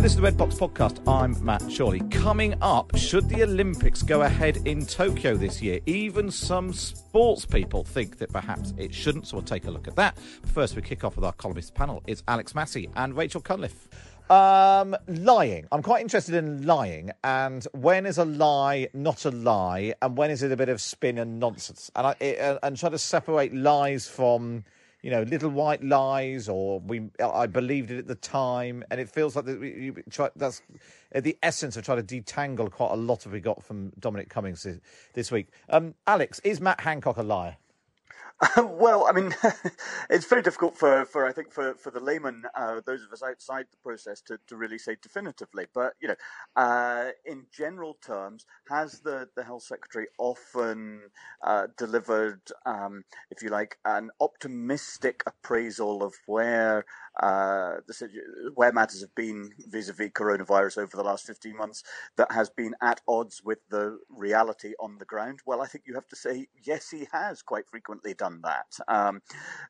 This is the Red Box Podcast. I'm Matt Chorley. Coming up, should the Olympics go ahead in Tokyo this year? Even some sports people think that perhaps it shouldn't, so we'll take a look at that. First, we kick off with our columnist panel. It's Alex Massie and Rachel Cunliffe. Um, lying. I'm quite interested in lying and when is a lie not a lie and when is it a bit of spin and nonsense and I, it, uh, and try to separate lies from you know, little white lies, or we I believed it at the time, and it feels like that we, try, that's the essence of trying to detangle quite a lot of we got from Dominic Cummings this, this week. Um, Alex, is Matt Hancock a liar? well, I mean, it's very difficult for, for I think for, for the layman, uh, those of us outside the process, to, to really say definitively. But you know, uh, in general terms, has the, the health secretary often uh, delivered, um, if you like, an optimistic appraisal of where uh, where matters have been vis-a-vis coronavirus over the last 15 months that has been at odds with the reality on the ground? Well, I think you have to say yes, he has quite frequently done that. Um,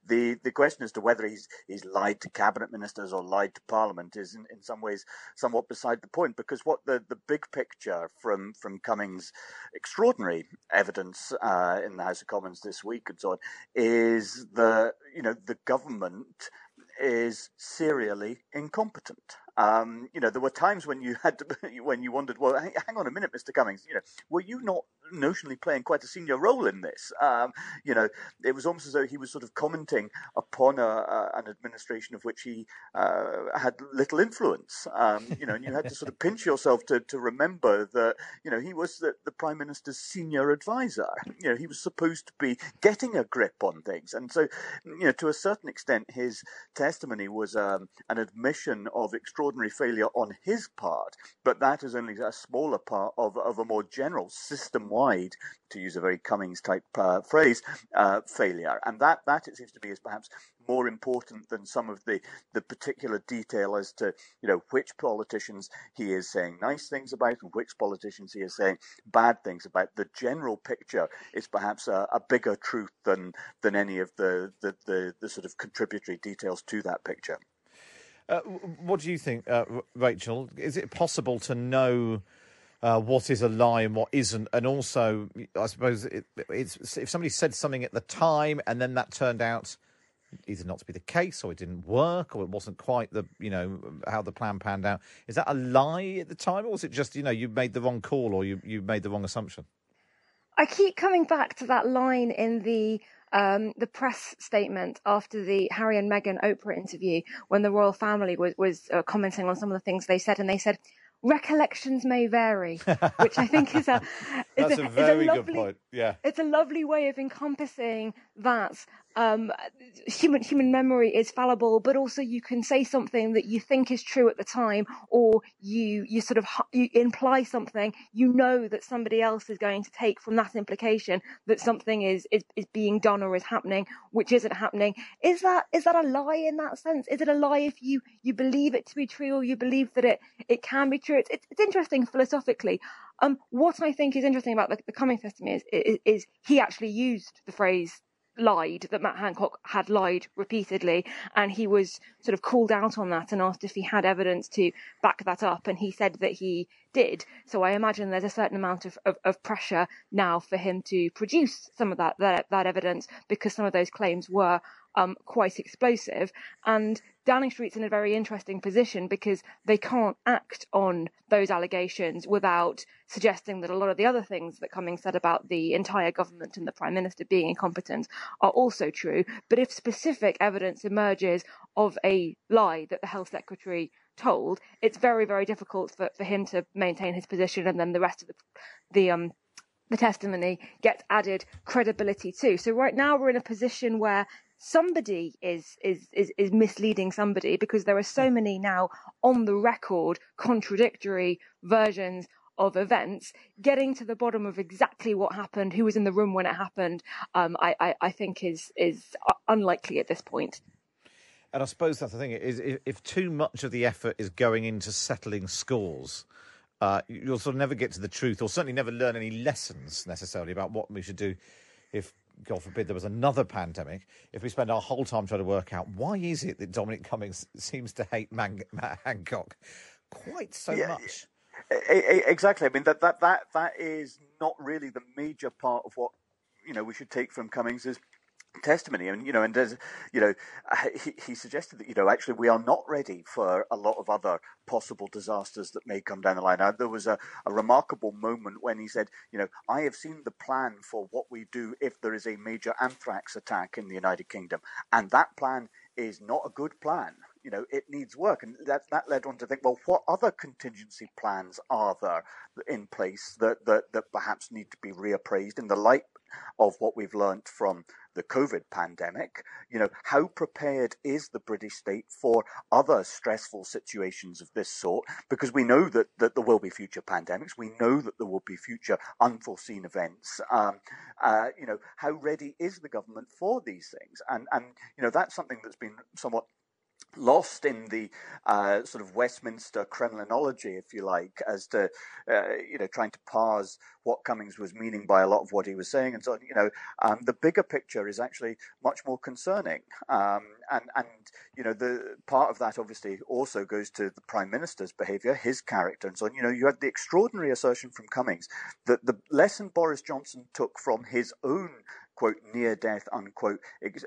the the question as to whether he's he's lied to cabinet ministers or lied to Parliament is in, in some ways somewhat beside the point because what the, the big picture from from Cummings' extraordinary evidence uh, in the House of Commons this week and so on is the you know the government is serially incompetent. Um, you know, there were times when you had to, when you wondered, well, hang on a minute, Mr. Cummings, you know, were you not notionally playing quite a senior role in this? Um, you know, it was almost as though he was sort of commenting upon a, a, an administration of which he uh, had little influence. Um, you know, and you had to sort of pinch yourself to, to remember that, you know, he was the, the prime minister's senior advisor. You know, he was supposed to be getting a grip on things, and so, you know, to a certain extent, his testimony was um, an admission of extraordinary extraordinary failure on his part, but that is only a smaller part of, of a more general system wide, to use a very Cummings type uh, phrase, uh, failure. And that, that it seems to be is perhaps more important than some of the, the particular detail as to, you know, which politicians he is saying nice things about and which politicians he is saying bad things about. The general picture is perhaps a, a bigger truth than, than any of the, the, the, the sort of contributory details to that picture. Uh, what do you think, uh, Rachel? Is it possible to know uh, what is a lie and what isn't? And also, I suppose it, it's if somebody said something at the time and then that turned out either not to be the case or it didn't work or it wasn't quite the you know how the plan panned out is that a lie at the time or was it just you know you made the wrong call or you, you made the wrong assumption i keep coming back to that line in the um, the press statement after the Harry and Meghan Oprah interview when the royal family was, was uh, commenting on some of the things they said, and they said, recollections may vary, which I think is a, That's a, a very a lovely, good point. Yeah, it's a lovely way of encompassing that um, human human memory is fallible, but also you can say something that you think is true at the time, or you you sort of you imply something. You know that somebody else is going to take from that implication that something is is, is being done or is happening, which isn't happening. Is that is that a lie in that sense? Is it a lie if you you believe it to be true or you believe that it it can be true? It's it's, it's interesting philosophically. Um, what I think is interesting about the, the Cummings testimony is, is, is he actually used the phrase lied, that Matt Hancock had lied repeatedly, and he was sort of called out on that and asked if he had evidence to back that up, and he said that he did. So I imagine there's a certain amount of, of, of, pressure now for him to produce some of that, that, that evidence because some of those claims were um, quite explosive. And Downing Street's in a very interesting position because they can't act on those allegations without suggesting that a lot of the other things that Cummings said about the entire government and the Prime Minister being incompetent are also true. But if specific evidence emerges of a lie that the Health Secretary told, it's very, very difficult for, for him to maintain his position and then the rest of the, the um, the testimony gets added credibility to. So right now we're in a position where somebody is, is is is misleading somebody because there are so many now on the record contradictory versions of events getting to the bottom of exactly what happened who was in the room when it happened um, I, I, I think is is unlikely at this point. And I suppose that's the thing is if too much of the effort is going into settling scores, uh, you'll sort of never get to the truth, or certainly never learn any lessons necessarily about what we should do if God forbid, there was another pandemic, if we spend our whole time trying to work out why is it that Dominic Cummings seems to hate Man- Matt Hancock quite so yeah, much? Exactly. I mean that that that that is not really the major part of what you know we should take from Cummings is testimony. And you know and as you know he, he, suggested that you know actually we are not ready for a lot of other possible disasters that may come down the line. Now, there was a, a remarkable moment when he said you know i have seen the plan for what we do if there is a major anthrax attack in the united kingdom. And that plan is not a good plan. You know, it needs work. And that, that led on to think, well, what other contingency plans are there in place that, that, that perhaps need to be reappraised in the light of what we've learned from the COVID pandemic. You know, how prepared is the British state for other stressful situations of this sort? Because we know that, that there will be future pandemics. We know that there will be future unforeseen events. Um, uh, you know, how ready is the government for these things? And, and, you know, that's something that's been somewhat lost in the uh, sort of Westminster Kremlinology, if you like, as to uh, you know trying to parse what Cummings was meaning by a lot of what he was saying, and so on. You know, um, the bigger picture is actually much more concerning, um, and and you know the part of that obviously also goes to the Prime Minister's behaviour, his character, and so on. You know, you had the extraordinary assertion from Cummings that the lesson Boris Johnson took from his own quote near death unquote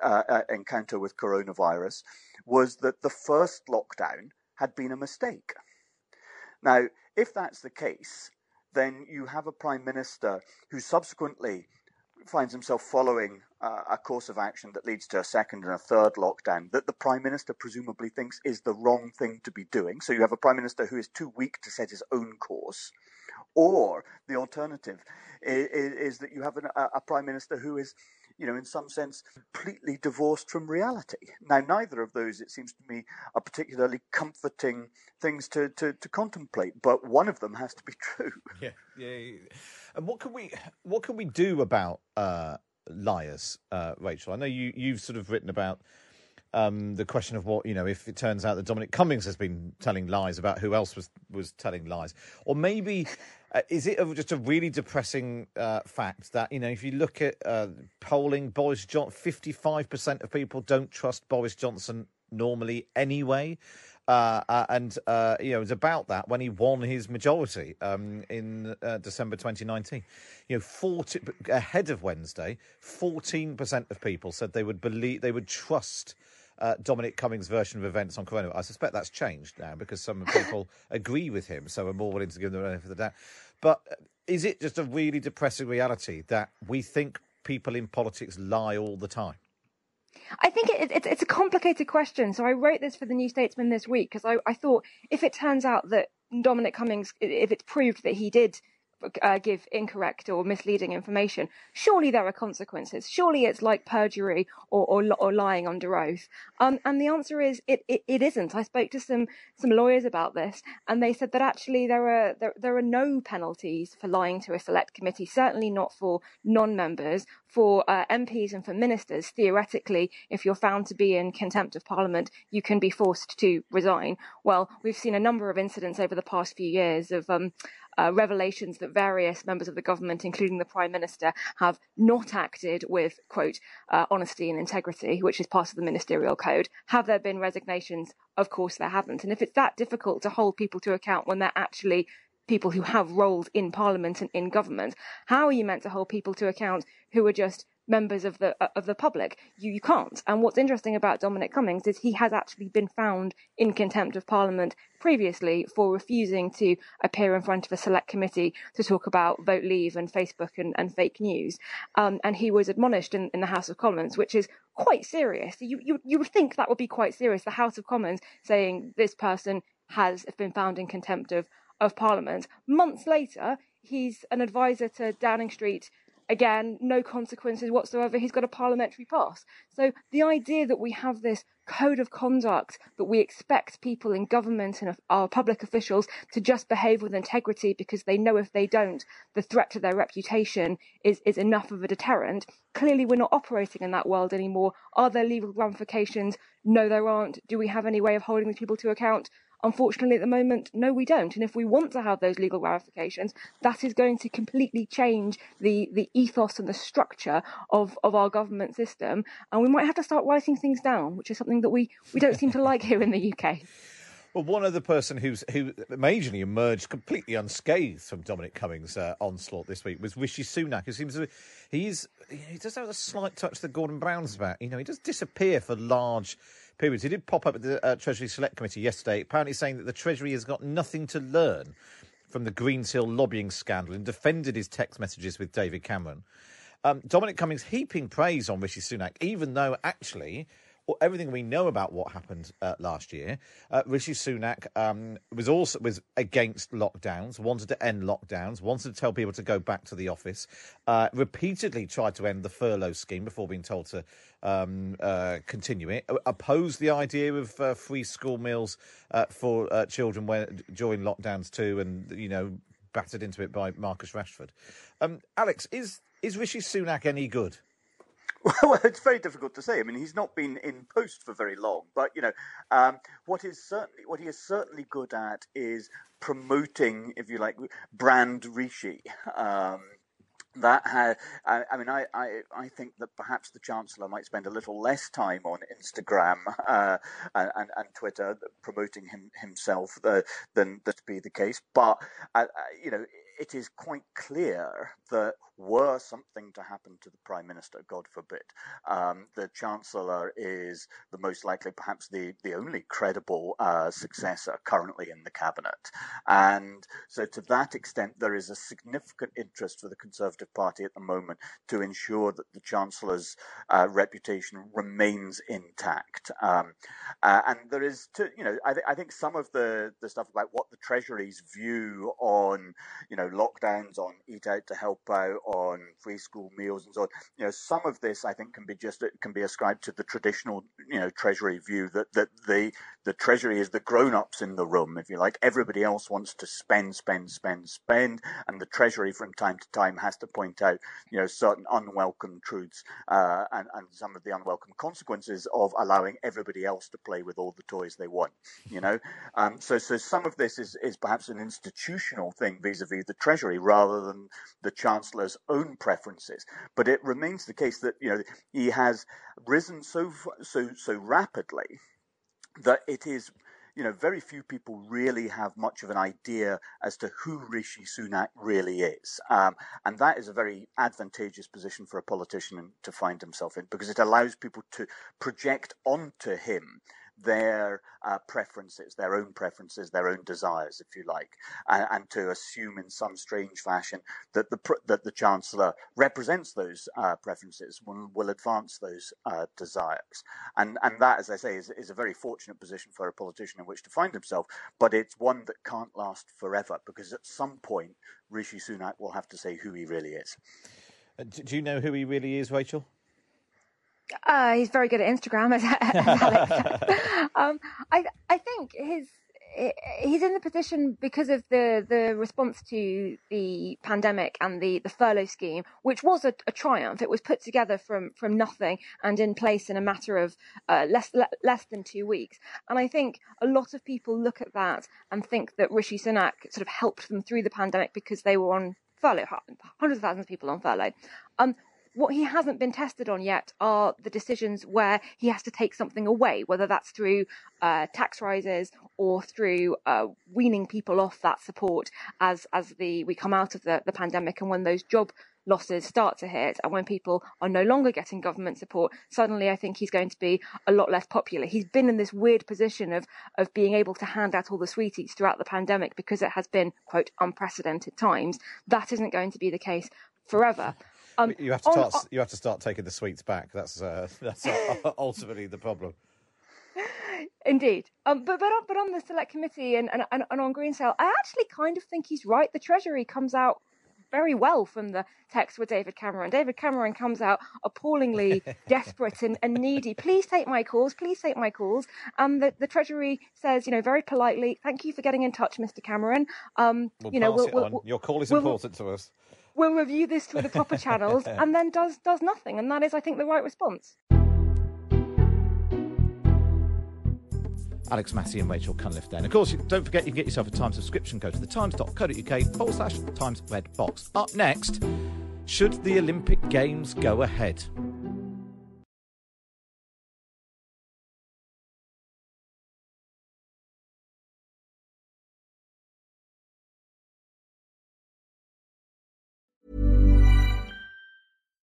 uh, uh, encounter with coronavirus was that the first lockdown had been a mistake. Now, if that's the case, then you have a prime minister who subsequently finds himself following uh, a course of action that leads to a second and a third lockdown that the prime minister presumably thinks is the wrong thing to be doing. So you have a prime minister who is too weak to set his own course. Or the alternative is, is that you have an, a, a prime minister who is you know, in some sense, completely divorced from reality. Now, neither of those, it seems to me, are particularly comforting things to, to, to contemplate, but one of them has to be true. Yeah, yeah. yeah. And what can we what can we do about uh, liars, uh, Rachel? I know you you've sort of written about um, the question of what you know if it turns out that Dominic Cummings has been telling lies about who else was was telling lies, or maybe uh, is it a, just a really depressing uh, fact that you know if you look at uh, polling, Boris Johnson, fifty five percent of people don't trust Boris Johnson normally anyway. Uh, uh, and uh, you know, it was about that when he won his majority um, in uh, December 2019. You know, 40, ahead of Wednesday, 14% of people said they would believe they would trust uh, Dominic Cummings' version of events on coronavirus. I suspect that's changed now because some people agree with him, so we're more willing to give them the benefit of the doubt. But uh, is it just a really depressing reality that we think people in politics lie all the time? I think it, it, it's a complicated question. So I wrote this for the New Statesman this week because I, I thought if it turns out that Dominic Cummings, if it's proved that he did uh, give incorrect or misleading information, surely there are consequences. Surely it's like perjury or, or, or lying under oath. Um, and the answer is it, it, it isn't. I spoke to some, some lawyers about this and they said that actually there are, there, there are no penalties for lying to a select committee, certainly not for non-members, for uh, MPs and for ministers. Theoretically, if you're found to be in contempt of parliament, you can be forced to resign. Well, we've seen a number of incidents over the past few years of, um, uh, revelations that various members of the government, including the Prime Minister, have not acted with, quote, uh, honesty and integrity, which is part of the ministerial code. Have there been resignations? Of course there haven't. And if it's that difficult to hold people to account when they're actually people who have roles in Parliament and in government. How are you meant to hold people to account who are just members of the uh, of the public. You you can't. And what's interesting about Dominic Cummings is he has actually been found in contempt of Parliament previously for refusing to appear in front of a select committee to talk about vote leave and Facebook and, and fake news. Um, and he was admonished in, in the House of Commons, which is quite serious. You, you you would think that would be quite serious. The House of Commons saying this person has been found in contempt of of Parliament. Months later, he's an advisor to Downing Street again, no consequences whatsoever. He's got a parliamentary pass. So the idea that we have this code of conduct that we expect people in government and our public officials to just behave with integrity because they know if they don't, the threat to their reputation is, is enough of a deterrent. Clearly, we're not operating in that world anymore. Are there legal ramifications? No, there aren't. Do we have any way of holding these people to account? Unfortunately, at the moment, no, we don't. And if we want to have those legal ramifications, that is going to completely change the, the ethos and the structure of, of our government system. And we might have to start writing things down, which is something that we, we don't seem to like here in the UK. Well, one other person who's who majorly emerged completely unscathed from Dominic Cummings' uh, onslaught this week was Rishi Sunak, who seems to he's he does have a slight touch that Gordon Brown's about. You know, he does disappear for large periods. He did pop up at the uh, Treasury Select Committee yesterday, apparently saying that the Treasury has got nothing to learn from the Greensill lobbying scandal and defended his text messages with David Cameron. Um, Dominic Cummings heaping praise on Rishi Sunak, even though actually everything we know about what happened uh, last year, uh, Rishi Sunak um, was also was against lockdowns, wanted to end lockdowns, wanted to tell people to go back to the office, uh, repeatedly tried to end the furlough scheme before being told to um, uh, continue it, opposed the idea of uh, free school meals uh, for children when, during lockdowns too, and you know battered into it by Marcus Rashford. Um, Alex, is is Rishi Sunak any good? Well, it's very difficult to say. I mean, he's not been in post for very long, but you know, um, what is certainly what he is certainly good at is promoting, if you like, brand Rishi. Um, that had, I, I mean, I, I, I think that perhaps the Chancellor might spend a little less time on Instagram uh, and, and, Twitter promoting him, himself uh, than that to be the case. But, uh, uh you know, it is quite clear that were something to happen to the Prime Minister, God forbid, um, the Chancellor is the most likely, perhaps the, the only credible uh, successor currently in the Cabinet. And so, to that extent, there is a significant interest for the Conservative Party at the moment to ensure that the Chancellor's uh, reputation remains intact. Um, uh, and there is, to, you know, I, th- I think some of the, the stuff about what the Treasury's view on, you know, lockdowns, on eat out to help out, on free school meals and so on. You know, some of this I think can be just can be ascribed to the traditional, you know, Treasury view that that the the Treasury is the grown-ups in the room, if you like. Everybody else wants to spend, spend, spend, spend, and the Treasury from time to time has to point out, you know, certain unwelcome truths uh, and and some of the unwelcome consequences of allowing everybody else to play with all the toys they want. You know, um, so so some of this is is perhaps an institutional thing vis-a-vis the Treasury rather than the Chancellor's own preferences. But it remains the case that you know he has risen so so so rapidly that it is you know, very few people really have much of an idea as to who Rishi Sunak really is. Um, and that is a very advantageous position for a politician to find himself in because it allows people to project onto him their uh, preferences, their own preferences, their own desires, if you like, and, and to assume in some strange fashion that the that the chancellor represents those uh, preferences, will, will advance those uh, desires, and and that, as I say, is, is a very fortunate position for a politician in which to find himself, but it's one that can't last forever because at some point Rishi Sunak will have to say who he really is. Uh, do you know who he really is, Rachel? Uh, he's very good at Instagram, as, as um, I I think his he's in the position because of the the response to the pandemic and the the furlough scheme, which was a, a triumph. It was put together from from nothing and in place in a matter of uh, less le, less than two weeks. And I think a lot of people look at that and think that Rishi Sunak sort of helped them through the pandemic because they were on furlough, hundreds of thousands of people on furlough. Um, what he hasn't been tested on yet are the decisions where he has to take something away, whether that's through uh, tax rises or through uh, weaning people off that support as as the we come out of the, the pandemic and when those job losses start to hit and when people are no longer getting government support suddenly i think he's going to be a lot less popular. He's been in this weird position of of being able to hand out all the sweeties throughout the pandemic because it has been quote unprecedented times. That isn't going to be the case forever um, you have to start. On, you have to start taking the sweets back. That's uh, that's ultimately the problem. Indeed, um, but but on, but on the select committee and, and and on Greensill, I actually kind of think he's right. The Treasury comes out very well from the text with David Cameron. David Cameron comes out appallingly desperate and, and, needy. Please take my calls. Please take my calls. And the, the Treasury says, you know, very politely, thank you for getting in touch, Mr. Cameron. Um, we'll you know, we'll, we'll, Your call is important to us. We'll review this through the proper channels, and then does does nothing, and that is, I think, the right response. Alex Massie and Rachel Cunliffe then. Of course, don't forget you can get yourself a Times subscription. Go to thetimes.co.uk forward slash Times Red Box. Up next, should the Olympic Games go ahead?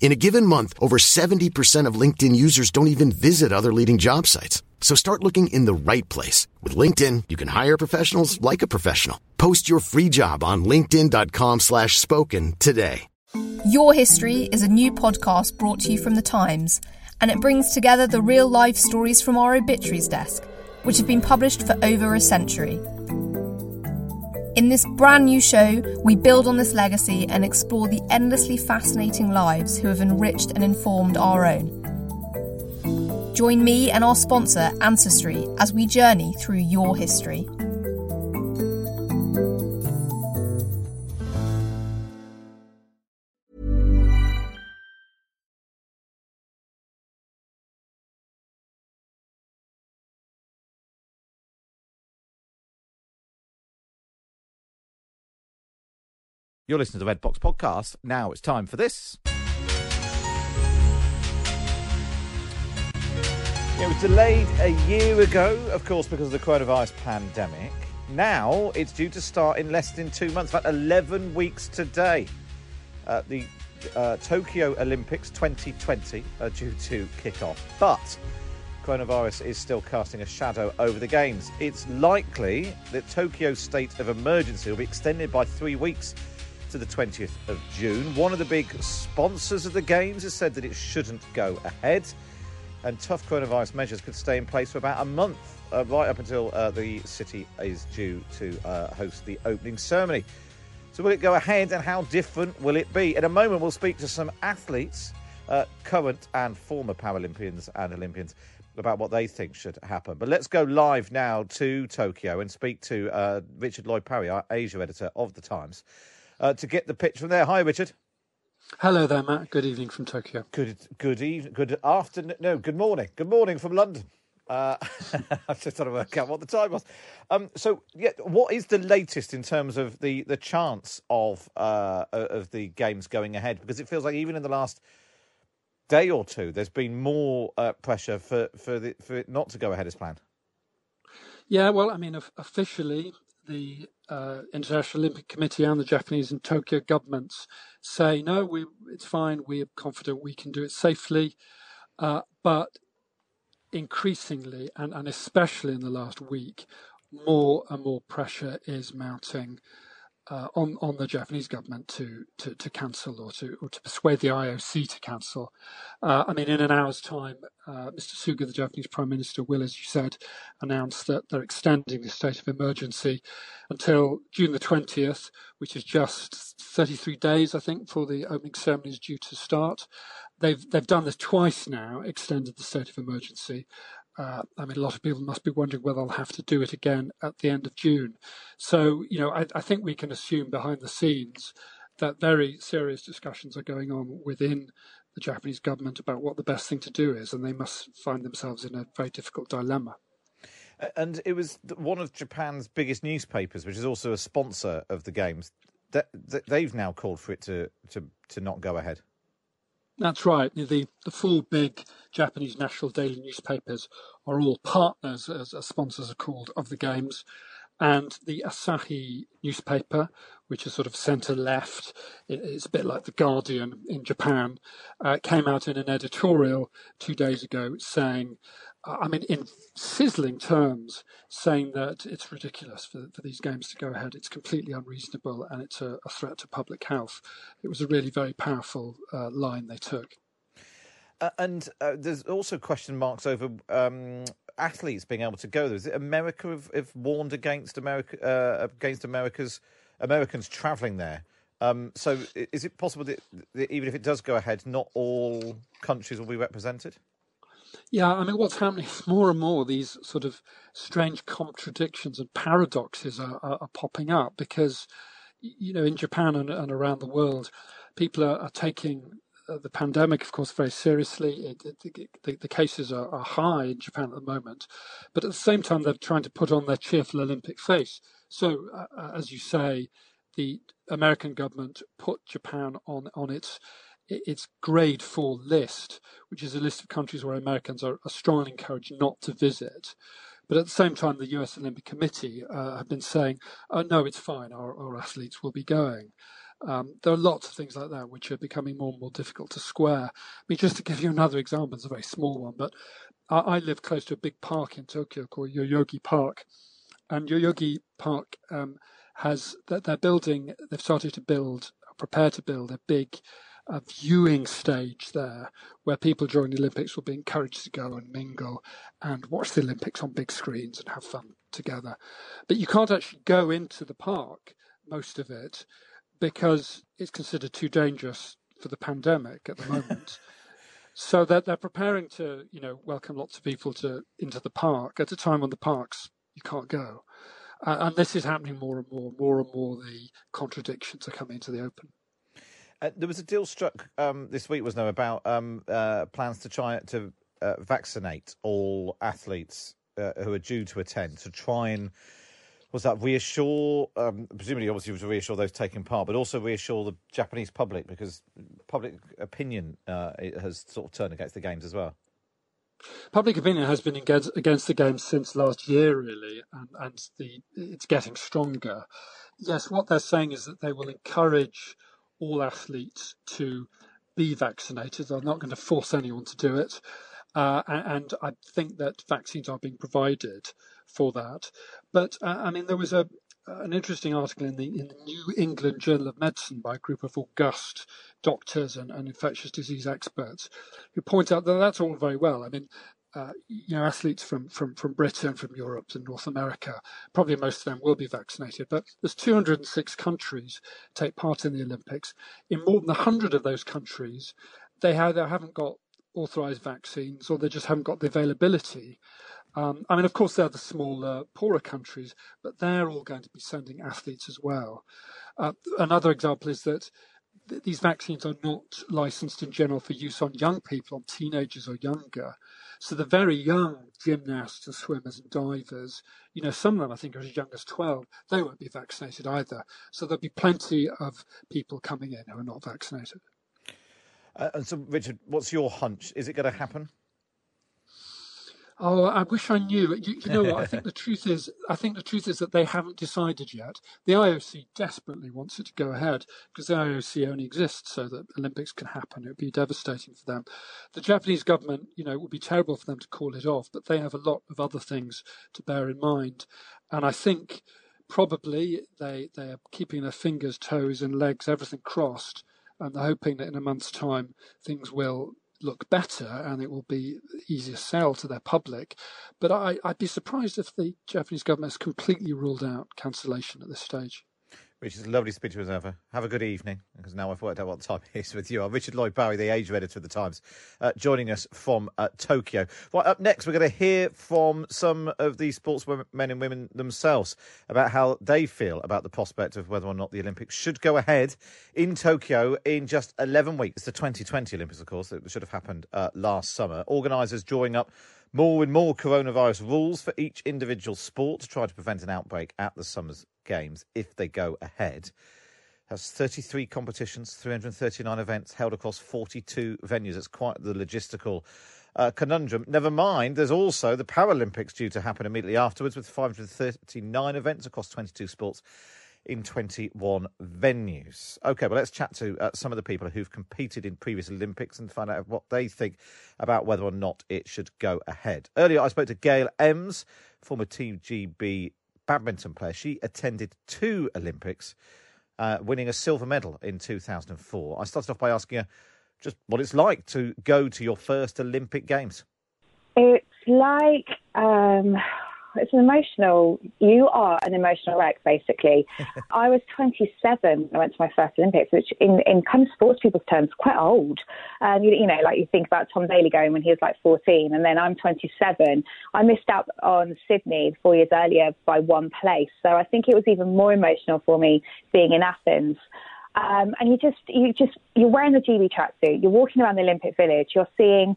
In a given month, over 70% of LinkedIn users don't even visit other leading job sites. So start looking in the right place. With LinkedIn, you can hire professionals like a professional. Post your free job on linkedin.com slash spoken today. Your History is a new podcast brought to you from The Times, and it brings together the real life stories from our obituaries desk, which have been published for over a century. In this brand new show, we build on this legacy and explore the endlessly fascinating lives who have enriched and informed our own. Join me and our sponsor, Ancestry, as we journey through your history. You're listening to the Red Box Podcast. Now it's time for this. It was delayed a year ago, of course, because of the coronavirus pandemic. Now it's due to start in less than two months, about 11 weeks today. Uh, the uh, Tokyo Olympics 2020 are due to kick off, but coronavirus is still casting a shadow over the Games. It's likely that Tokyo's state of emergency will be extended by three weeks to the 20th of June. One of the big sponsors of the Games has said that it shouldn't go ahead, and tough coronavirus measures could stay in place for about a month, uh, right up until uh, the city is due to uh, host the opening ceremony. So, will it go ahead, and how different will it be? In a moment, we'll speak to some athletes, uh, current and former Paralympians and Olympians about what they think should happen. But let's go live now to Tokyo and speak to uh, Richard Lloyd Parry, our Asia editor of The Times uh, to get the pitch from there. Hi, Richard. Hello there, Matt. Good evening from Tokyo. Good, good evening. Good afternoon. No, good morning. Good morning from London. Uh, I just trying to work out what the time was. Um, so, yeah, what is the latest in terms of the the chance of uh, of the games going ahead? Because it feels like even in the last day or two, there's been more uh, pressure for for the, for it not to go ahead as planned. Yeah, well, I mean, officially, the uh, International Olympic Committee and the Japanese and Tokyo governments say no, we it's fine. We're confident we can do it safely, uh, but increasingly and, and especially in the last week, more and more pressure is mounting uh, on on the Japanese government to, to, to cancel or to or to persuade the IOC to cancel. Uh, I mean, in an hour's time, uh, Mr. Suga, the Japanese Prime Minister, will, as you said, announce that they're extending the state of emergency until June the twentieth, which is just 33 days, I think, for the opening ceremonies due to start. They've they've done this twice now, extended the state of emergency, uh, I mean, a lot of people must be wondering whether they'll have to do it again at the end of June. So, you know, I, I think we can assume behind the scenes that very serious discussions are going on within the Japanese government about what the best thing to do is, and they must find themselves in a very difficult dilemma. And it was one of Japan's biggest newspapers, which is also a sponsor of the games. That they've now called for it to to to not go ahead. That's right. The the four big Japanese national daily newspapers are all partners, as, as sponsors are called, of the games. And the Asahi newspaper, which is sort of centre left, it's a bit like the Guardian in Japan, uh, came out in an editorial two days ago saying I mean, in sizzling terms, saying that it's ridiculous for, for these games to go ahead. It's completely unreasonable and it's a, a threat to public health. It was a really very powerful uh, line they took. Uh, and uh, there's also question marks over um, athletes being able to go there. Is it America have, have warned against America uh, against America's Americans travelling there? Um, so is it possible that, that even if it does go ahead, not all countries will be represented? Yeah, I mean, what's happening is more and more these sort of strange contradictions and paradoxes are, are, are popping up because, you know, in Japan and, and around the world, people are, are taking uh, the pandemic, of course, very seriously. It, it, the, the, cases are, are, high in Japan at the moment, but at the same time, they're trying to put on their cheerful Olympic face. So, uh, uh as you say, the American government put Japan on on its its grade four list, which is a list of countries where Americans are, are strongly encouraged not to visit. But at the same time, the US Olympic Committee uh, have been saying, oh, no, it's fine, our, our athletes will be going. Um, there are lots of things like that which are becoming more and more difficult to square. I mean, just to give you another example, it's a very small one, but I, I live close to a big park in Tokyo called Yoyogi Park. And Yoyogi Park um, has, they're building, they've started to build, prepare to build a big a viewing stage there where people during the Olympics will be encouraged to go and mingle and watch the Olympics on big screens and have fun together. But you can't actually go into the park, most of it, because it's considered too dangerous for the pandemic at the moment. so that they're preparing to, you know, welcome lots of people to into the park at a time when the parks you can't go. Uh, and this is happening more and more, more and more. The contradictions are coming to the open. Uh, there was a deal struck um, this week, was no, about um, uh, plans to try to uh, vaccinate all athletes uh, who are due to attend to try and was that reassure, um, presumably, obviously, was to reassure those taking part, but also reassure the Japanese public because public opinion uh, has sort of turned against the games as well. Public opinion has been against, against the games since last year, really, and, and the, it's getting stronger. Yes, what they're saying is that they will encourage all athletes to be vaccinated. They're not going to force anyone to do it. Uh, and I think that vaccines are being provided for that. But uh, I mean, there was a an interesting article in the in the New England Journal of Medicine by a group of august doctors and, and infectious disease experts who point out that that's all very well. I mean, uh, you know, athletes from, from, from Britain, from Europe and North America, probably most of them will be vaccinated. But there's 206 countries take part in the Olympics. In more than 100 of those countries, they either haven't got authorized vaccines or they just haven't got the availability. Um, I mean, of course, they're the smaller, poorer countries, but they're all going to be sending athletes as well. Uh, another example is that th- these vaccines are not licensed in general for use on young people, on teenagers or younger. So the very young gymnasts and swimmers and divers, you know, some of them I think are as young as 12, they won't be vaccinated either. So there'll be plenty of people coming in who are not vaccinated. Uh, and so, Richard, what's your hunch? Is it going to happen? Oh, I wish I knew. You, you, know what? I think the truth is, I think the truth is that they haven't decided yet. The IOC desperately wants it to go ahead because the IOC only exists so that Olympics can happen. It would be devastating for them. The Japanese government, you know, it would be terrible for them to call it off, but they have a lot of other things to bear in mind. And I think probably they they are keeping their fingers, toes, and legs, everything crossed, and they're hoping that in a month's time things will look better and it will be easier to sell to their public. But I, I'd be surprised if the Japanese government has completely ruled out cancellation at this stage. A lovely speech as ever. Have a good evening, because now I've worked out what time it is with you. I'm Richard Lloyd Bowie, the Asia editor of The Times, uh, joining us from uh, Tokyo. Right, up next, we're going to hear from some of the sportsmen and women themselves about how they feel about the prospect of whether or not the Olympics should go ahead in Tokyo in just 11 weeks. It's the 2020 Olympics, of course, that should have happened uh, last summer. Organisers drawing up more and more coronavirus rules for each individual sport to try to prevent an outbreak at the summer's games if they go ahead. Has 33 competitions, 339 events held across 42 venues. It's quite the logistical uh, conundrum. Never mind, there's also the Paralympics due to happen immediately afterwards with 539 events across 22 sports in 21 venues. Okay, well, let's chat to uh, some of the people who've competed in previous Olympics and find out what they think about whether or not it should go ahead. Earlier, I spoke to Gail Emms, former Team GB badminton player. She attended two Olympics, uh, winning a silver medal in 2004. I started off by asking her just what it's like to go to your first Olympic Games. It's like um, it's an emotional. You are an emotional wreck, basically. I was 27 when I went to my first Olympics, which in, in kind of sports people's terms, quite old. Um, you, you know, like you think about Tom Daley going when he was like 14, and then I'm 27. I missed out on Sydney four years earlier by one place, so I think it was even more emotional for me being in Athens. Um, and you just, you just, you're wearing the GB tracksuit, you're walking around the Olympic Village, you're seeing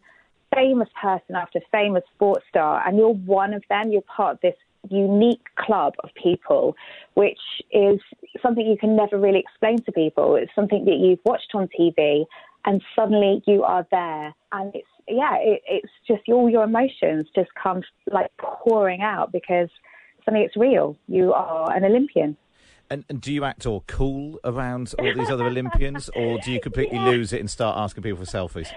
famous person after famous sports star, and you're one of them. You're part of this unique club of people, which is something you can never really explain to people. It's something that you've watched on TV, and suddenly you are there, and it's yeah, it, it's just all your emotions just come like pouring out because suddenly it's real. You are an Olympian. And, and, do you act all cool around all these other Olympians, or do you completely yeah. lose it and start asking people for selfies?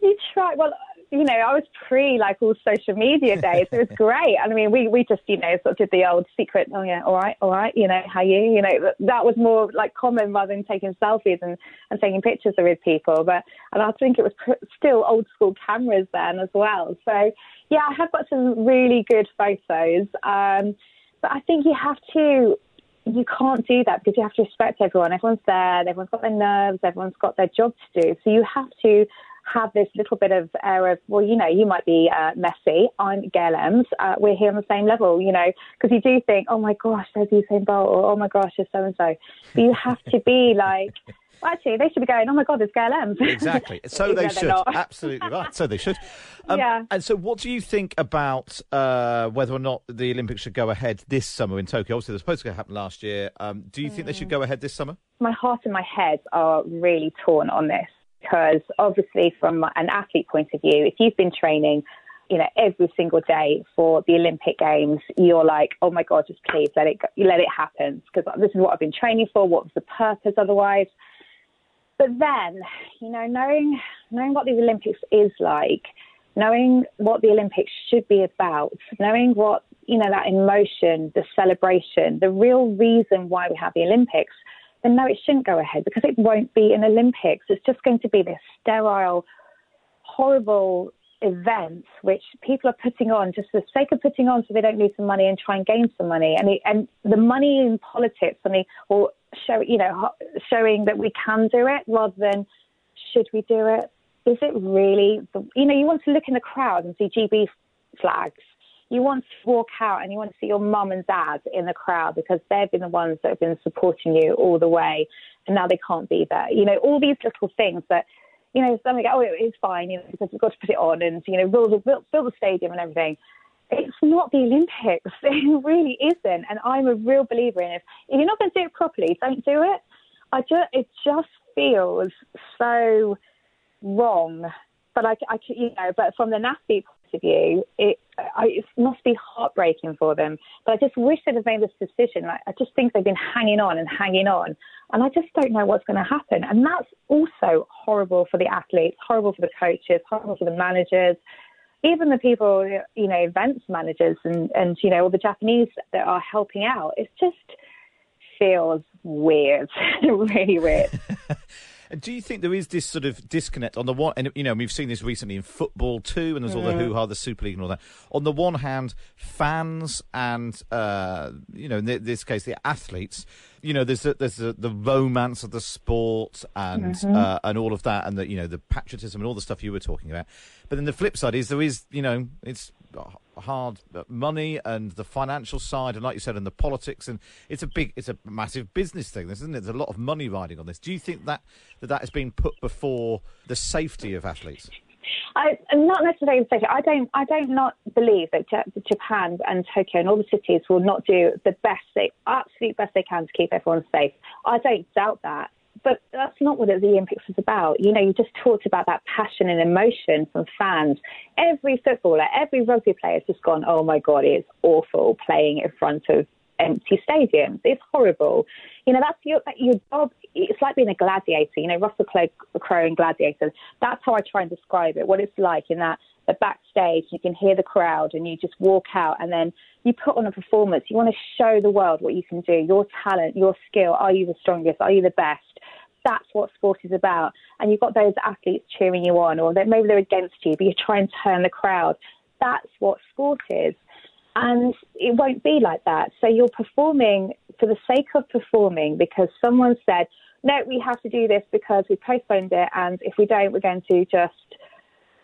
You try. Well, you know, I was pre like all social media days. It was great. And I mean, we, we just, you know, sort of did the old secret, oh yeah, all right, all right, you know, how you, you know, that was more like common rather than taking selfies and, and taking pictures of with people. But, and I think it was pr- still old school cameras then as well. So yeah, I have got some really good photos. Um, but I think you have to, you can't do that because you have to respect everyone. Everyone's there, everyone's got their nerves, everyone's got their job to do. So you have to have this little bit of air of, well, you know, you might be uh, messy. I'm Gail Emms. Uh, we're here on the same level, you know, because you do think, oh my gosh, there's Usain Bolt, or oh my gosh, there's so and so. But you have to be like, well, actually, they should be going, oh my God, there's Gail Emms. Exactly. So they should. Absolutely right. So they should. Um, yeah. And so, what do you think about uh, whether or not the Olympics should go ahead this summer in Tokyo? Obviously, they're supposed to happen last year. Um, do you mm. think they should mm. go ahead this summer? My heart and my head are really torn on this because obviously from an athlete point of view, if you've been training, you know, every single day for the Olympic Games, you're like, oh my God, just please let it, let it happen because this is what I've been training for. What was the purpose otherwise? But then, you know, knowing knowing what the Olympics is like, knowing what the Olympics should be about, knowing what you know that emotion, the celebration, the real reason why we have the Olympics then no, it shouldn't go ahead because it won't be an Olympics. It's just going to be this sterile, horrible event which people are putting on just for the sake of putting on so they don't lose some money and try and gain some money. And and the money in politics, I mean, or show you know showing that we can do it rather than should we do it? Is it really? The, you know, you want to look in the crowd and see GB flags you want to walk out and you want to see your mum and dad in the crowd because they've been the ones that have been supporting you all the way and now they can't be there. You know, all these little things that, you know, some oh, it's fine, you know, because we've got to put it on and, you know, build, the stadium and everything. It's not the Olympics. It really isn't. And I'm a real believer in it. If you're not going to do it properly, don't do it. I just, it just feels so wrong. But I, I, you know, but from the interview, it, I, it must be heartbreaking for them. But I just wish they'd have made this decision. Like, I just think they've been hanging on and hanging on. And I just don't know what's going to happen. And that's also horrible for the athletes, horrible for the coaches, horrible for the managers. even the people, you know, events managers and, and you know, all the Japanese that are helping out, it just feels weird, really weird. Do you think there is this sort of disconnect on the one, and you know, we've seen this recently in football too, and there's all the hoo ha, the Super League and all that. On the one hand, fans and uh, you know, in this case, the athletes. You know, there's a, there's a, the romance of the sport and mm-hmm. uh, and all of that, and the you know the patriotism and all the stuff you were talking about. But then the flip side is there is you know it's hard money and the financial side, and like you said, and the politics, and it's a big, it's a massive business thing, isn't it? There's a lot of money riding on this. Do you think that that, that has been put before the safety of athletes? I, not necessarily safety. I don't. I don't not believe that Japan and Tokyo and all the cities will not do the best, they absolute best they can to keep everyone safe. I don't doubt that but that's not what the Olympics was about. You know, you just talked about that passion and emotion from fans. Every footballer, every rugby player has just gone, oh my God, it's awful playing in front of empty stadiums. It's horrible. You know, that's your, your job. It's like being a gladiator. You know, Russell Crowe in Gladiator. That's how I try and describe it, what it's like in that the backstage, you can hear the crowd and you just walk out and then you put on a performance. You want to show the world what you can do, your talent, your skill. Are you the strongest? Are you the best? That's what sport is about. And you've got those athletes cheering you on, or maybe they're against you, but you try and turn the crowd. That's what sport is. And it won't be like that. So you're performing for the sake of performing because someone said, no, we have to do this because we postponed it. And if we don't, we're going to just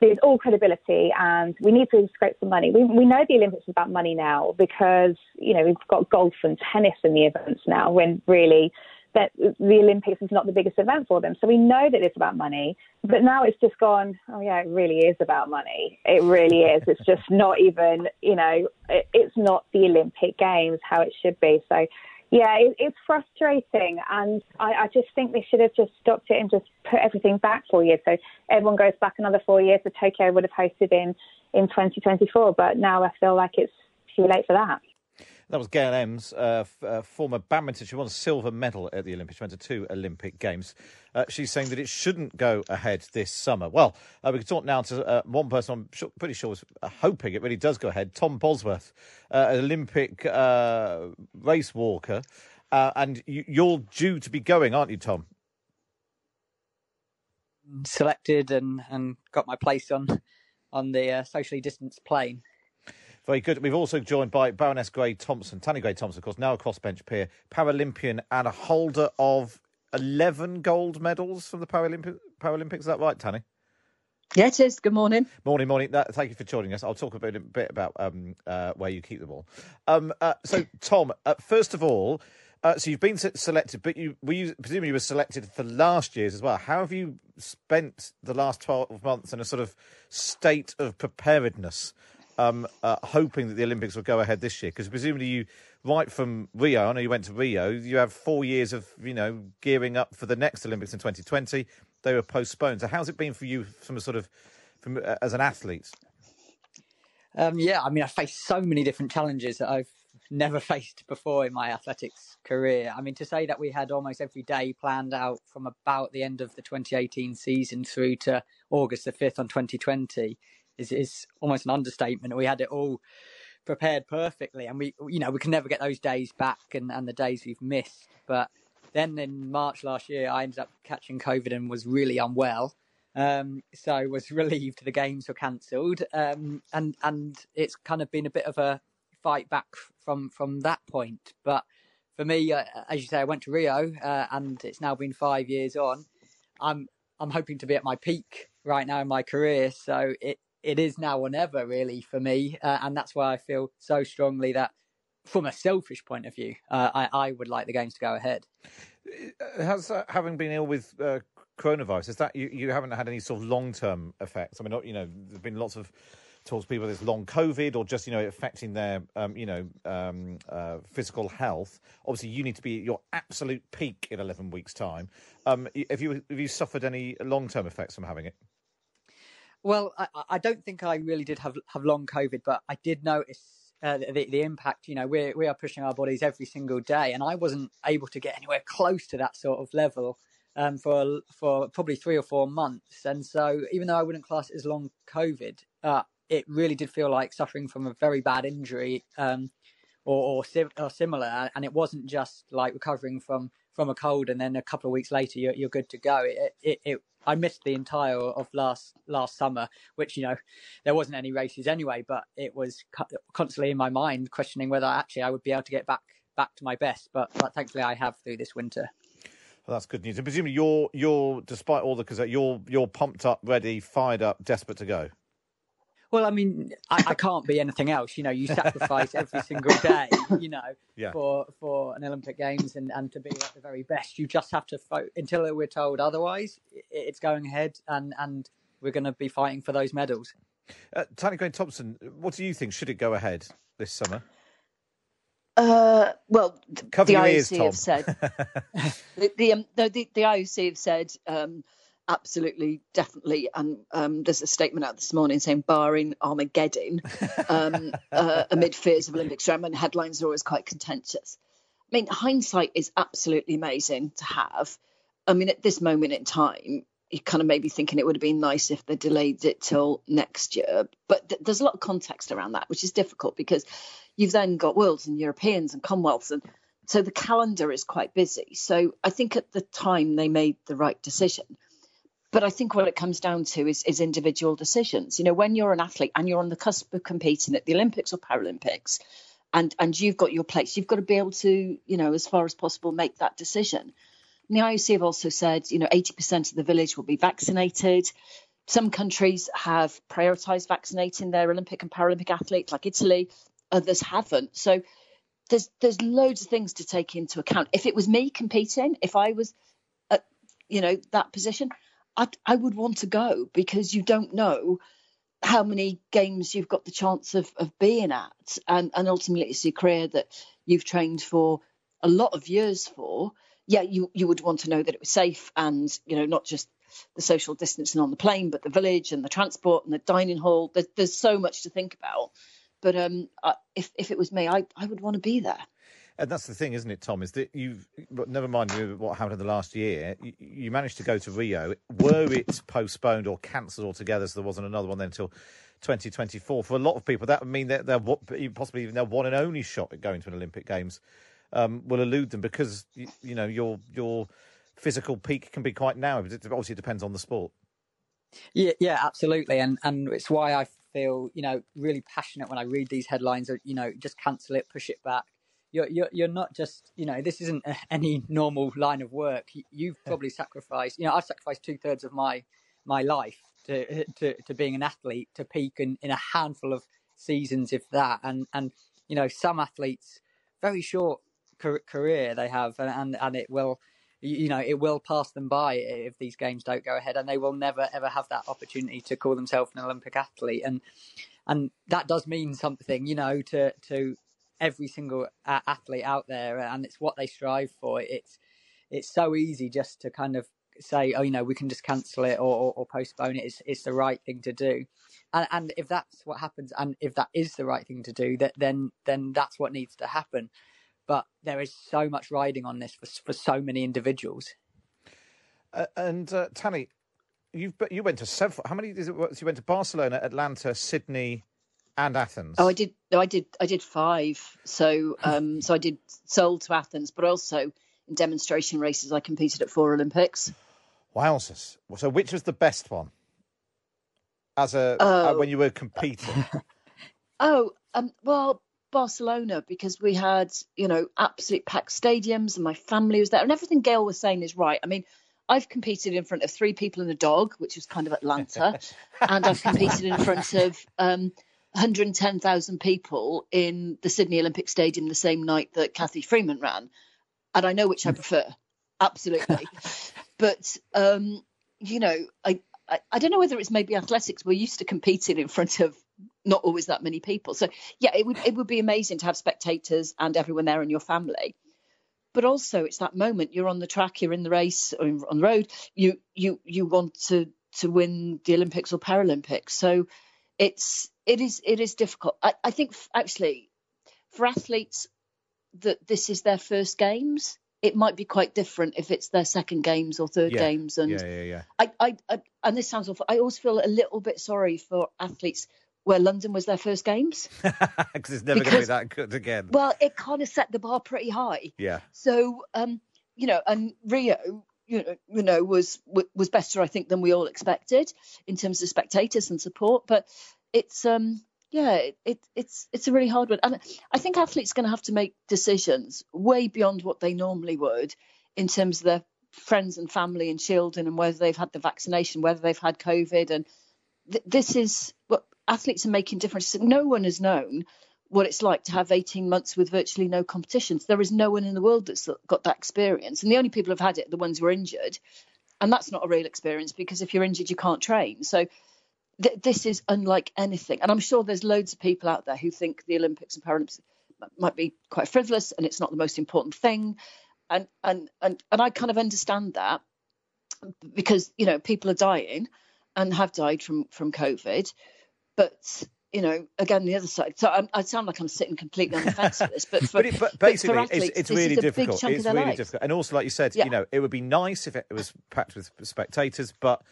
lose all credibility and we need to scrape some money. We, we know the Olympics is about money now because, you know, we've got golf and tennis in the events now when really that the Olympics is not the biggest event for them. So we know that it's about money, but now it's just gone, oh yeah, it really is about money. It really is. It's just not even, you know, it, it's not the Olympic Games how it should be. So yeah, it, it's frustrating. And I, I just think they should have just stopped it and just put everything back four years. So everyone goes back another four years. So Tokyo would have hosted in, in 2024, but now I feel like it's too late for that. That was Gail Emms, uh, f- uh, former badminton. She won a silver medal at the Olympics. She went to two Olympic Games. Uh, she's saying that it shouldn't go ahead this summer. Well, uh, we can talk now to uh, one person I'm pretty sure was uh, hoping it really does go ahead. Tom Bosworth, an Olympic race walker. and you, are due to be going, aren't you, Tom? Selected and, and got my place on on the socially distanced plane. Very good. We've also joined by Baroness Grey Thompson, Tanni Grey Thompson, of course, now a crossbench peer, Paralympian and a holder of 11 gold medals from the Paralympic, Paralympics. Is that right, Tanni? Yeah, it is. Good morning. Morning, morning. thank you for joining us. I'll talk a bit, a bit about um, uh, where you keep them all. Um, uh, so, Tom, uh, first of all, uh, so you've been selected, but you were you presumably you were selected for last year's as well. How have you spent the last twelve months in a sort of state of preparedness um, uh, hoping that the Olympics will go ahead this year? Because presumably you, right from Rio, I know you went to Rio, you have four years of, you know, gearing up for the next Olympics in 2020. They were postponed. So how's it been for you from a sort of, from uh, as an athlete? Um, yeah, I mean, I faced so many different challenges that I've never faced before in my athletics career. I mean, to say that we had almost every day planned out from about the end of the 2018 season through to August the 5th on 2020 is is almost an understatement. We had it all prepared perfectly, and we you know we can never get those days back and and the days we've missed. But then in March last year, I ended up catching COVID and was really unwell. Um, so was relieved the games were cancelled, um, and and it's kind of been a bit of a fight back from from that point. But for me, uh, as you say, I went to Rio, uh, and it's now been five years on. I'm I'm hoping to be at my peak right now in my career, so it it is now or never really for me, uh, and that's why I feel so strongly that, from a selfish point of view, uh, I, I, would like the games to go ahead. Uh, has uh, having been ill with uh, coronavirus, is that you, you haven't had any sort of long term effects? I mean, you know, there's been lots of talks people this long COVID or just you know affecting their um, you know um, uh, physical health. Obviously, you need to be at your absolute peak in eleven weeks' time. Um, have you have you suffered any long term effects from having it? Well, I, I don't think I really did have have long COVID, but I did notice uh, the, the impact. You know, we we are pushing our bodies every single day, and I wasn't able to get anywhere close to that sort of level um, for for probably three or four months. And so, even though I wouldn't class it as long COVID, uh, it really did feel like suffering from a very bad injury um, or, or, or, similar. And it wasn't just like recovering from, from a cold and then a couple of weeks later you're, you're good to go. It, it, it, I missed the entire of last last summer, which you know there wasn't any races anyway, but it was constantly in my mind questioning whether actually I would be able to get back back to my best. But but thankfully I have through this winter. Well, that's good news. And presumably you're you're despite all the because you're you're pumped up, ready, fired up, desperate to go. Well, I mean, I, I, can't be anything else. You know, you sacrifice every single day, you know, yeah. for for an Olympic Games and, and to be at the very best. You just have to fo- until we're told otherwise. It's going ahead, and and we're going to be fighting for those medals. Uh, Tanni Grey Thompson, what do you think? Should it go ahead this summer? Uh, well, Cover the IOC ears, have said the the, um, the, the, the IOC have said um, absolutely, definitely. And um, there's a statement out this morning saying, barring Armageddon, um, uh, amid fears of Olympic and headlines are always quite contentious. I mean, hindsight is absolutely amazing to have. I mean, at this moment in time, you kind of maybe thinking it would have been nice if they delayed it till next year. But th- there's a lot of context around that, which is difficult because you've then got worlds and Europeans and Commonwealths and so the calendar is quite busy. So I think at the time they made the right decision. But I think what it comes down to is, is individual decisions. You know, when you're an athlete and you're on the cusp of competing at the Olympics or Paralympics, and and you've got your place, you've got to be able to, you know, as far as possible, make that decision. And the IOC have also said, you know, 80% of the village will be vaccinated. Some countries have prioritised vaccinating their Olympic and Paralympic athletes, like Italy. Others haven't. So there's there's loads of things to take into account. If it was me competing, if I was at you know that position, I, I would want to go because you don't know how many games you've got the chance of, of being at. And, and ultimately, it's your career that you've trained for a lot of years for. Yeah, you, you would want to know that it was safe and, you know, not just the social distancing on the plane, but the village and the transport and the dining hall. There's, there's so much to think about. But um, if, if it was me, I, I would want to be there. And that's the thing, isn't it, Tom? Is that you've never mind what happened in the last year. You, you managed to go to Rio. Were it postponed or cancelled altogether, so there wasn't another one then until 2024? For a lot of people, that would mean that they're possibly even their one and only shot at going to an Olympic Games um, will elude them because you, you, know your your physical peak can be quite narrow. But it obviously depends on the sport. Yeah, yeah, absolutely, and and it's why I feel you know really passionate when I read these headlines. You know, just cancel it, push it back you're, you're you're not just you know this isn't any normal line of work. You've probably sacrificed. You know, I've sacrificed two thirds of my my life to to to being an athlete to peak in, in a handful of seasons, if that. And and you know, some athletes very short career they have, and and, and it will you know it will pass them by if these games don't go ahead and they will never ever have that opportunity to call themselves an olympic athlete and and that does mean something you know to to every single athlete out there, and it's what they strive for. It's it's so easy just to kind of say, oh, you know, we can just cancel it or, or, or postpone it. It's it's the right thing to do, and and if that's what happens, and if that is the right thing to do, that then then that's what needs to happen. But there is so much riding on this for for so many individuals. Uh, and uh, Tanni, you you went to several. How many is it? You went to Barcelona, Atlanta, Sydney, and Athens. Oh, I did. No, I did. I did five. So, um, so I did Seoul to Athens, but also in demonstration races, I competed at four Olympics. Wowzers! So, which was the best one? As a uh, oh. when you were competing. oh, um, well, Barcelona because we had you know absolute packed stadiums and my family was there and everything Gail was saying is right. I mean. I've competed in front of three people and a dog, which was kind of Atlanta, and I've competed in front of um, 110,000 people in the Sydney Olympic Stadium the same night that Cathy Freeman ran. And I know which I hmm. prefer, absolutely. but, um, you know, I, I, I, don't know whether it's maybe athletics. We're used to competing in front of not always that many people. So, yeah, it would, it would be amazing to have spectators and everyone there in your family. But also, it's that moment you're on the track, you're in the race or on the road. You you you want to to win the Olympics or Paralympics. So it's it is it is difficult. I, I think actually for athletes that this is their first games, it might be quite different if it's their second games or third yeah. games. And yeah, yeah, yeah. I, I, I, and this sounds awful. I always feel a little bit sorry for athletes where London was their first games. Because it's never going to be that good again. Well, it kind of set the bar pretty high. Yeah. So, um, you know, and Rio, you know, you know, was was better, I think, than we all expected in terms of spectators and support. But it's, um, yeah, it, it, it's it's a really hard one, and I think athletes are going to have to make decisions way beyond what they normally would in terms of their friends and family and children, and whether they've had the vaccination, whether they've had COVID, and th- this is what athletes are making differences. No one has known what it's like to have 18 months with virtually no competitions. There is no one in the world that's got that experience. And the only people who've had it are the ones who are injured. And that's not a real experience because if you're injured, you can't train. So th- this is unlike anything. And I'm sure there's loads of people out there who think the Olympics and Paralympics might be quite frivolous and it's not the most important thing. And, and, and, and I kind of understand that because, you know, people are dying and have died from, from COVID. But you know, again, the other side. So I'm, i sound like I'm sitting completely on the fence with this, but, for, but, it, but basically, but athletes, it's, it's really difficult. It's really lives. difficult, and also, like you said, yeah. you know, it would be nice if it was packed with spectators, but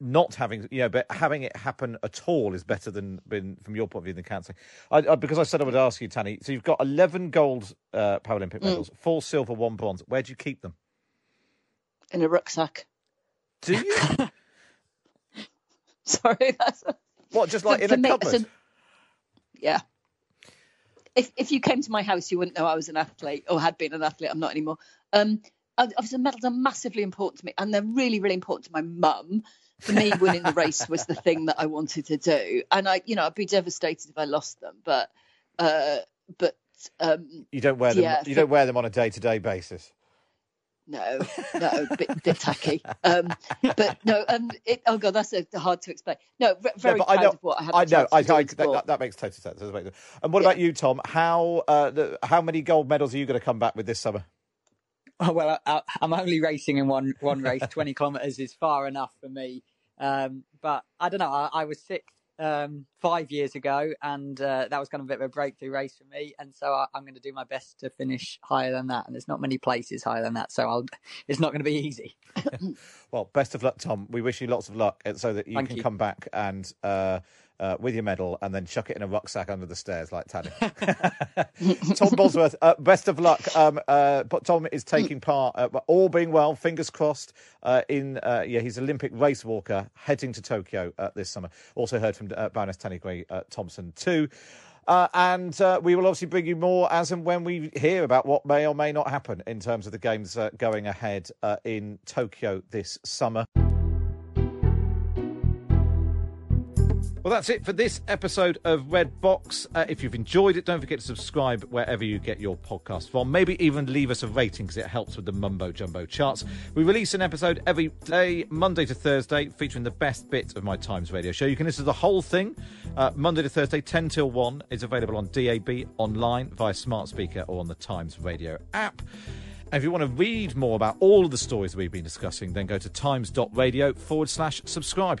not having, you know, but having it happen at all is better than, been, from your point of view, than cancelling. I, I, because I said I would ask you, Tanni. So you've got 11 gold uh, Paralympic medals, mm. four silver, one bronze. Where do you keep them? In a rucksack. Do you? Sorry, that's. A... What, just like for, in a cupboard? yeah. If if you came to my house, you wouldn't know I was an athlete or had been an athlete. I'm not anymore. Um, obviously, medals are massively important to me, and they're really, really important to my mum. For me, winning the race was the thing that I wanted to do, and I, you know, I'd be devastated if I lost them. But, uh, but um, you don't wear them. Yeah, you don't wear them on a day-to-day basis. No, no, bit, bit tacky. Um, but no, um, it, oh god, that's a, hard to explain. No, very no, proud know, of what I have. I know, I, I that, that, makes total sense. And what yeah. about you, Tom? How uh, the, how many gold medals are you going to come back with this summer? Oh, well, I, am only racing in one one race. Twenty kilometres is far enough for me. Um, but I don't know. I, I was sick um, five years ago, and uh, that was kind of a bit of a breakthrough race for me. And so I, am going to do my best to finish higher than that. And there's not many places higher than that, so I'll, it's not going to be easy. well, best of luck, Tom. We wish you lots of luck, uh, so that you Thank can you. come back and. Uh, uh, with your medal and then chuck it in a rucksack under the stairs like Tanni. Tom Bosworth, uh, best of luck. Um, uh, but Tom is taking part, uh, all being well, fingers crossed, uh, in, uh, yeah, he's Olympic race walker heading to Tokyo this summer. Also heard from Baroness Tanni Grey Thompson too. and we will obviously bring you more as and when we hear about what may or may not happen in terms of the games going ahead in Tokyo this summer. Well, that's it for this episode of Red Box. Uh, if you've enjoyed it, don't forget to subscribe wherever you get your podcast from. Maybe even leave us a rating because it helps with the mumbo jumbo charts. We release an episode every day, Monday to Thursday, featuring the best bits of my Times radio show. You can listen to the whole thing uh, Monday to Thursday, 10 till 1. It's available on DAB, online, via smart speaker, or on the Times radio app. And if you want to read more about all of the stories we've been discussing, then go to times.radio forward slash subscribe.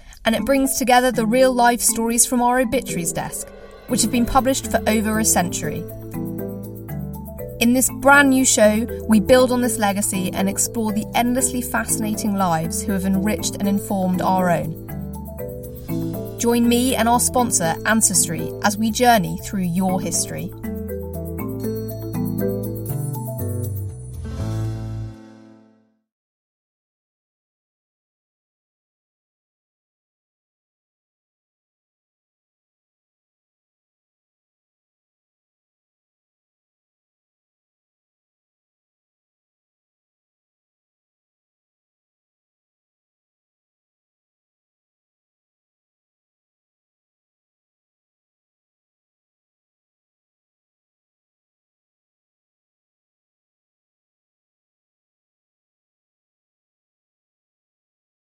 and it brings together the real life stories from our obituaries desk, which have been published for over a century. In this brand new show, we build on this legacy and explore the endlessly fascinating lives who have enriched and informed our own. Join me and our sponsor, Ancestry, as we journey through your history.